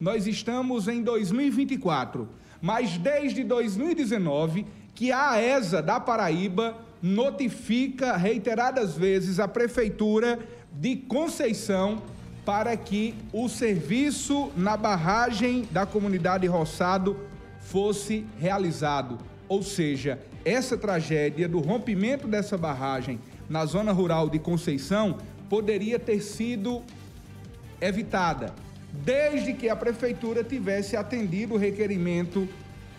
Nós estamos em 2024, mas desde 2019 que a AESA da Paraíba notifica reiteradas vezes a prefeitura de Conceição para que o serviço na barragem da comunidade Roçado fosse realizado. Ou seja, essa tragédia do rompimento dessa barragem na zona rural de Conceição poderia ter sido evitada, desde que a prefeitura tivesse atendido o requerimento,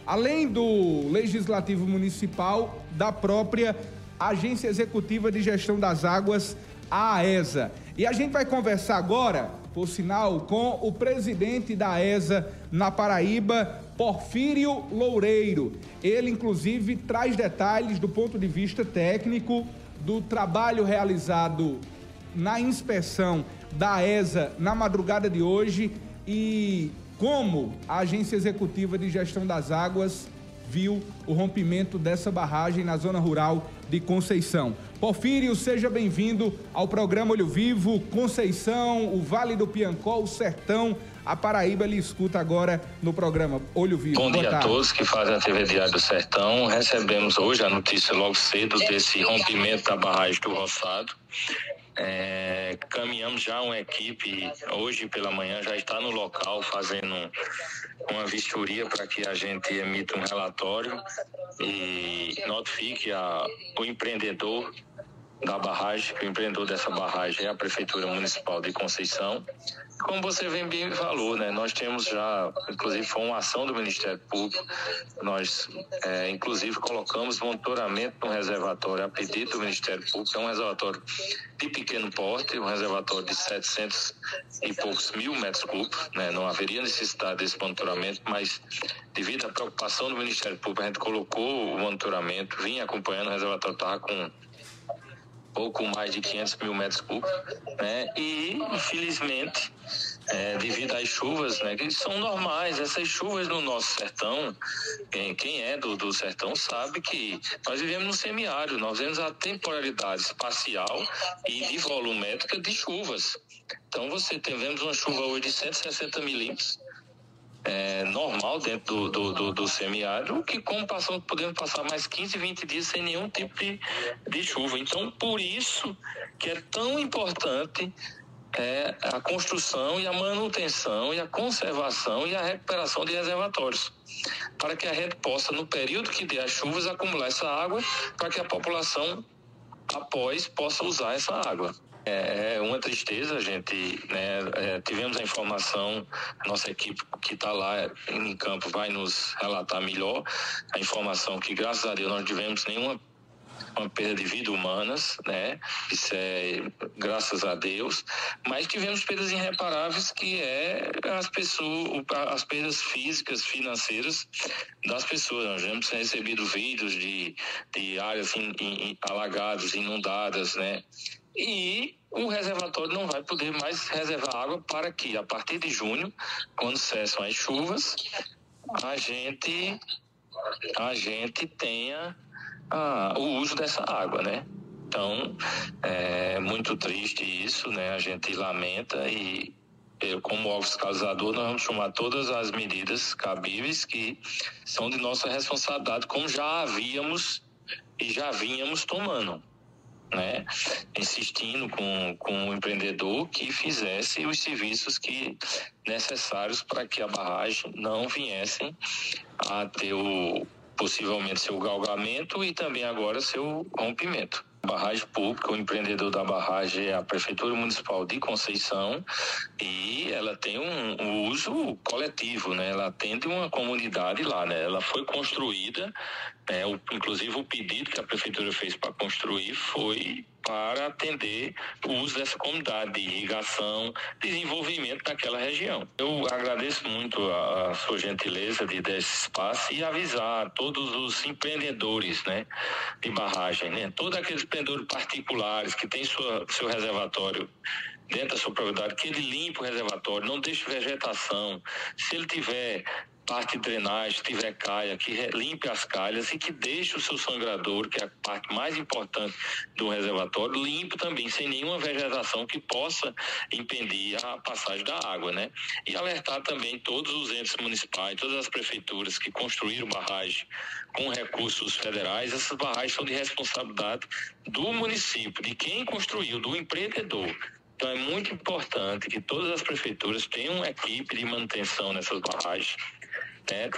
além do legislativo municipal, da própria Agência Executiva de Gestão das Águas, a AESA. E a gente vai conversar agora, por sinal, com o presidente da AESA na Paraíba, Porfírio Loureiro. Ele, inclusive, traz detalhes do ponto de vista técnico do trabalho realizado na inspeção da ESA na madrugada de hoje e como a Agência Executiva de Gestão das Águas viu o rompimento dessa barragem na zona rural de Conceição. Porfírio, seja bem-vindo ao programa Olho Vivo, Conceição, o Vale do Piancó, o Sertão, a Paraíba lhe escuta agora no programa Olho Vivo. Bom dia a todos que fazem a TV Diário do Sertão. Recebemos hoje a notícia logo cedo desse rompimento da barragem do Roçado. É, caminhamos já uma equipe hoje pela manhã já está no local fazendo uma vistoria para que a gente emita um relatório e notifique a, o empreendedor da barragem, o empreendedor dessa barragem é a Prefeitura Municipal de Conceição. Como você bem, falou, né, nós temos já, inclusive foi uma ação do Ministério Público, nós é, inclusive colocamos monitoramento no reservatório a pedido do Ministério Público, é um reservatório de pequeno porte, um reservatório de 700 e poucos mil metros cúbicos, né, não haveria necessidade desse monitoramento, mas devido à preocupação do Ministério Público, a gente colocou o monitoramento, vinha acompanhando, o reservatório estava com pouco mais de 500 mil metros cúbicos, né? E, infelizmente, é, devido às chuvas, né, que são normais, essas chuvas no nosso sertão, quem, é do, do sertão sabe que nós vivemos no semiárido, nós vemos a temporalidade espacial e de volumétrica de chuvas. Então, você tivemos uma chuva hoje de 160 milímetros, é, normal dentro do, do, do, do semiárido, que como passamos, podemos passar mais 15, 20 dias sem nenhum tipo de, de chuva. Então, por isso que é tão importante é, a construção e a manutenção e a conservação e a recuperação de reservatórios, para que a gente possa, no período que der as chuvas, acumular essa água, para que a população, após, possa usar essa água. É, é uma tristeza, a gente, né, é, tivemos a informação, nossa equipe que está lá em campo vai nos relatar melhor a informação que, graças a Deus, não tivemos nenhuma uma perda de vidas humanas, né? Isso é graças a Deus, mas tivemos perdas irreparáveis que é as pessoas, as perdas físicas, financeiras das pessoas. Nós temos recebido vídeos de, de áreas in, in, alagadas, inundadas, né? E o reservatório não vai poder mais reservar água para que, a partir de junho, quando cessam as chuvas, a gente, a gente tenha ah, o uso dessa água, né? Então, é muito triste isso, né? A gente lamenta e eu, como órgão fiscalizador, nós vamos tomar todas as medidas cabíveis que são de nossa responsabilidade, como já havíamos e já vínhamos tomando né, insistindo com, com o empreendedor que fizesse os serviços que necessários para que a barragem não viesse a ter o possivelmente seu galgamento e também agora seu rompimento. Barragem pública, o empreendedor da barragem é a Prefeitura Municipal de Conceição e ela tem um, um uso coletivo, né? Ela atende uma comunidade lá, né? Ela foi construída, é, o, inclusive o pedido que a Prefeitura fez para construir foi para atender o uso dessa comunidade de irrigação, desenvolvimento daquela região. Eu agradeço muito a, a sua gentileza de dar esse espaço e avisar todos os empreendedores, né, de barragem, né, todos aqueles empreendedores particulares que têm sua, seu reservatório dentro da sua propriedade, que ele limpe o reservatório, não deixe vegetação. Se ele tiver parte de drenagem, tiver calha, que limpe as calhas e que deixe o seu sangradouro, que é a parte mais importante do reservatório, limpo também, sem nenhuma vegetação que possa impedir a passagem da água, né? E alertar também todos os entes municipais, todas as prefeituras que construíram barragem com recursos federais, essas barragens são de responsabilidade do município, de quem construiu, do empreendedor. Então é muito importante que todas as prefeituras tenham uma equipe de manutenção nessas barragens né,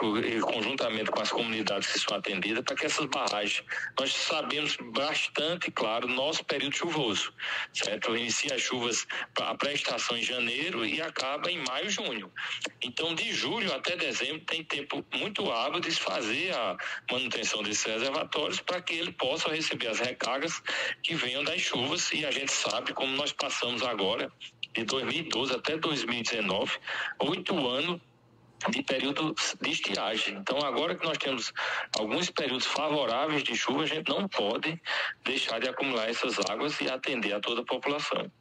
conjuntamente com as comunidades que são atendidas, para que essas barragens, nós sabemos bastante, claro, nosso período chuvoso, certo? Inicia as chuvas, a pré-estação em janeiro e acaba em maio, junho. Então, de julho até dezembro, tem tempo muito hábil de fazer a manutenção desses reservatórios para que ele possa receber as recargas que venham das chuvas e a gente sabe como nós passamos agora de 2012 até 2019, oito anos de período de estiagem. Então, agora que nós temos alguns períodos favoráveis de chuva, a gente não pode deixar de acumular essas águas e atender a toda a população.